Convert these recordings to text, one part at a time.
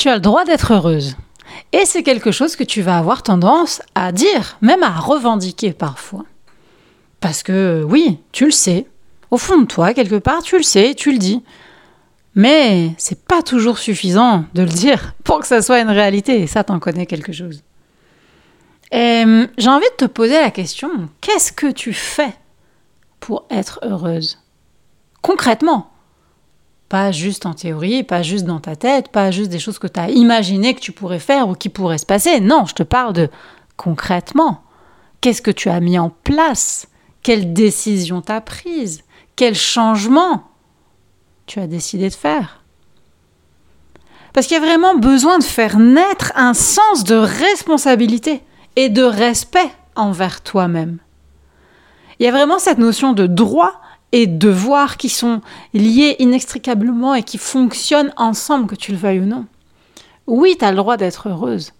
Tu as le droit d'être heureuse. Et c'est quelque chose que tu vas avoir tendance à dire, même à revendiquer parfois. Parce que oui, tu le sais. Au fond de toi, quelque part, tu le sais, tu le dis. Mais c'est pas toujours suffisant de le dire pour que ça soit une réalité. Et ça, t'en connais quelque chose. Et hum, j'ai envie de te poser la question qu'est-ce que tu fais pour être heureuse? Concrètement. Pas juste en théorie, pas juste dans ta tête, pas juste des choses que tu as imaginées que tu pourrais faire ou qui pourraient se passer. Non, je te parle de concrètement. Qu'est-ce que tu as mis en place? Quelle décision t'as prise? Quel changement tu as décidé de faire? Parce qu'il y a vraiment besoin de faire naître un sens de responsabilité et de respect envers toi-même. Il y a vraiment cette notion de droit et devoir qui sont liés inextricablement et qui fonctionnent ensemble, que tu le veuilles ou non. Oui, tu as le droit d'être heureuse,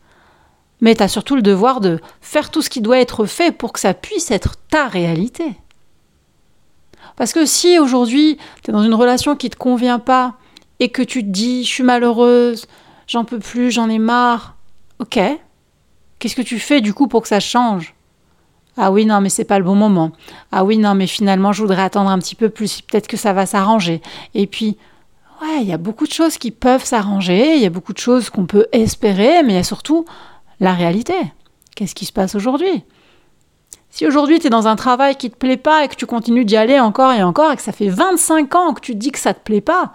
mais tu as surtout le devoir de faire tout ce qui doit être fait pour que ça puisse être ta réalité. Parce que si aujourd'hui tu es dans une relation qui ne te convient pas et que tu te dis je suis malheureuse, j'en peux plus, j'en ai marre, ok, qu'est-ce que tu fais du coup pour que ça change? Ah oui, non, mais c'est pas le bon moment. Ah oui, non, mais finalement, je voudrais attendre un petit peu plus. Peut-être que ça va s'arranger. Et puis, ouais, il y a beaucoup de choses qui peuvent s'arranger. Il y a beaucoup de choses qu'on peut espérer, mais il y a surtout la réalité. Qu'est-ce qui se passe aujourd'hui? Si aujourd'hui, tu es dans un travail qui te plaît pas et que tu continues d'y aller encore et encore et que ça fait 25 ans que tu dis que ça te plaît pas,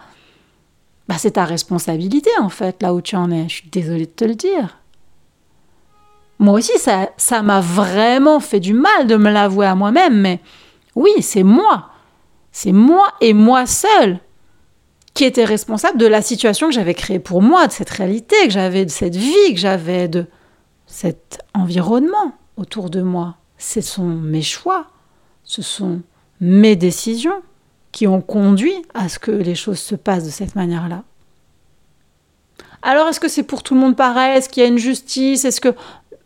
bah c'est ta responsabilité en fait, là où tu en es. Je suis désolée de te le dire. Moi aussi, ça, ça m'a vraiment fait du mal de me l'avouer à moi-même, mais oui, c'est moi. C'est moi et moi seul qui était responsable de la situation que j'avais créée pour moi, de cette réalité que j'avais, de cette vie que j'avais, de cet environnement autour de moi. Ce sont mes choix, ce sont mes décisions qui ont conduit à ce que les choses se passent de cette manière-là. Alors est-ce que c'est pour tout le monde pareil? Est-ce qu'il y a une justice? Est-ce que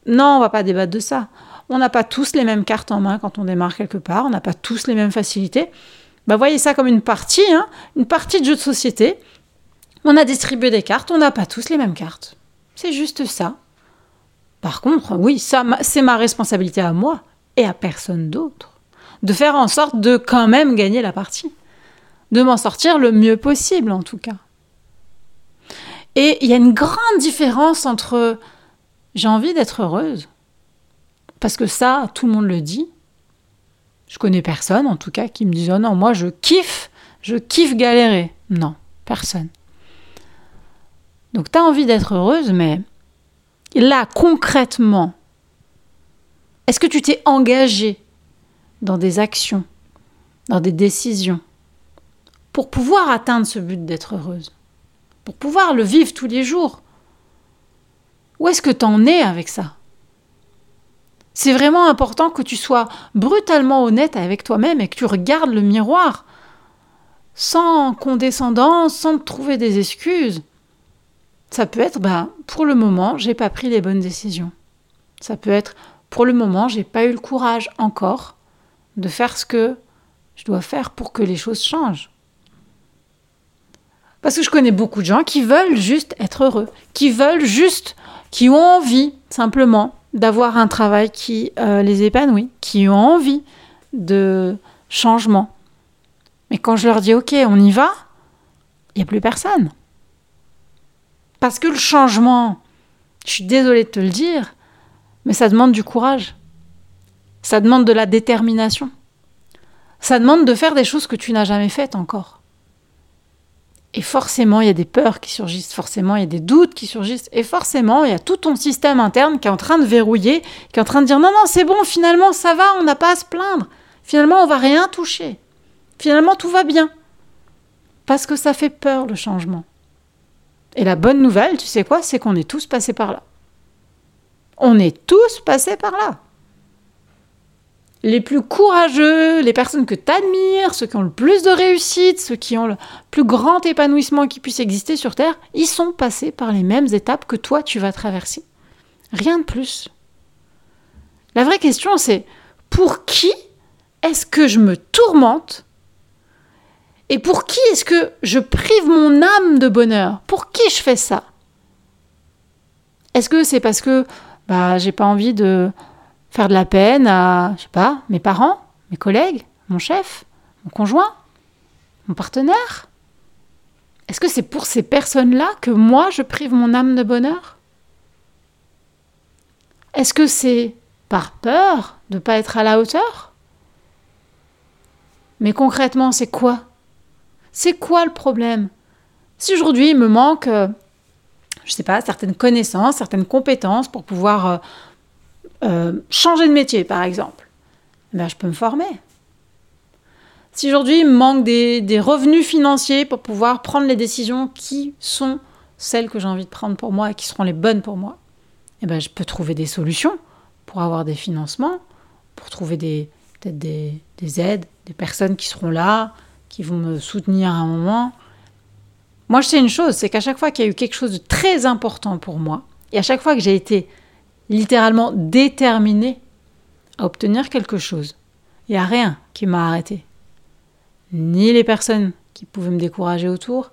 non, on va pas débattre de ça. On n'a pas tous les mêmes cartes en main quand on démarre quelque part, on n'a pas tous les mêmes facilités. Bah, voyez ça comme une partie, hein, une partie de jeu de société. On a distribué des cartes, on n'a pas tous les mêmes cartes. C'est juste ça. Par contre, oui, c'est ma responsabilité à moi et à personne d'autre. De faire en sorte de quand même gagner la partie. De m'en sortir le mieux possible, en tout cas. Et il y a une grande différence entre j'ai envie d'être heureuse. Parce que ça, tout le monde le dit. Je connais personne, en tout cas, qui me dise Oh non, moi je kiffe, je kiffe galérer. Non, personne. Donc tu as envie d'être heureuse, mais là, concrètement, est-ce que tu t'es engagé dans des actions, dans des décisions, pour pouvoir atteindre ce but d'être heureuse, pour pouvoir le vivre tous les jours où est-ce que tu en es avec ça? C'est vraiment important que tu sois brutalement honnête avec toi-même et que tu regardes le miroir sans condescendance, sans te trouver des excuses. Ça peut être, ben, pour le moment, j'ai pas pris les bonnes décisions. Ça peut être, pour le moment, j'ai pas eu le courage encore de faire ce que je dois faire pour que les choses changent. Parce que je connais beaucoup de gens qui veulent juste être heureux, qui veulent juste qui ont envie simplement d'avoir un travail qui euh, les épanouit, qui ont envie de changement. Mais quand je leur dis OK, on y va, il n'y a plus personne. Parce que le changement, je suis désolée de te le dire, mais ça demande du courage. Ça demande de la détermination. Ça demande de faire des choses que tu n'as jamais faites encore. Et forcément, il y a des peurs qui surgissent, forcément, il y a des doutes qui surgissent, et forcément, il y a tout ton système interne qui est en train de verrouiller, qui est en train de dire non, non, c'est bon, finalement, ça va, on n'a pas à se plaindre. Finalement, on va rien toucher. Finalement, tout va bien. Parce que ça fait peur, le changement. Et la bonne nouvelle, tu sais quoi, c'est qu'on est tous passés par là. On est tous passés par là les plus courageux, les personnes que tu admires, ceux qui ont le plus de réussite, ceux qui ont le plus grand épanouissement qui puisse exister sur Terre, ils sont passés par les mêmes étapes que toi tu vas traverser. Rien de plus. La vraie question c'est pour qui est-ce que je me tourmente et pour qui est-ce que je prive mon âme de bonheur? Pour qui je fais ça? Est-ce que c'est parce que bah, j'ai pas envie de faire de la peine à, je sais pas, mes parents, mes collègues, mon chef, mon conjoint, mon partenaire. Est-ce que c'est pour ces personnes-là que moi je prive mon âme de bonheur? Est-ce que c'est par peur de ne pas être à la hauteur? Mais concrètement, c'est quoi? C'est quoi le problème? Si aujourd'hui il me manque, euh, je sais pas, certaines connaissances, certaines compétences pour pouvoir euh, changer de métier, par exemple, ben, je peux me former. Si aujourd'hui il me manque des, revenus financiers pour pouvoir prendre les décisions qui sont celles que j'ai envie de prendre pour moi et qui seront les bonnes pour moi, eh ben, je peux trouver des solutions pour avoir des financements, pour trouver des, peut-être des, des aides, des personnes qui seront là, qui vont me soutenir à un moment. Moi, je sais une chose, c'est qu'à chaque fois qu'il y a eu quelque chose de très important pour moi, et à chaque fois que j'ai été littéralement déterminée à obtenir quelque chose, il n'y a rien qui m'a arrêté ni les personnes qui pouvaient me décourager autour,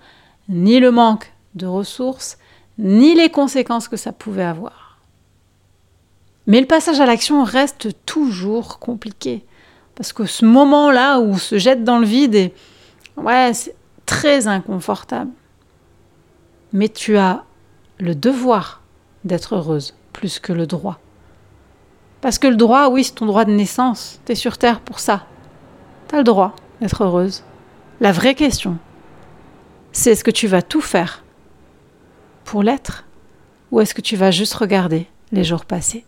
ni le manque de ressources, ni les conséquences que ça pouvait avoir. Mais le passage à l'action reste toujours compliqué. Parce que ce moment-là où on se jette dans le vide est, ouais, c'est très inconfortable. Mais tu as le devoir d'être heureuse plus que le droit. Parce que le droit, oui, c'est ton droit de naissance. Tu es sur Terre pour ça. Tu as le droit d'être heureuse. La vraie question, c'est est-ce que tu vas tout faire pour l'être ou est-ce que tu vas juste regarder les jours passés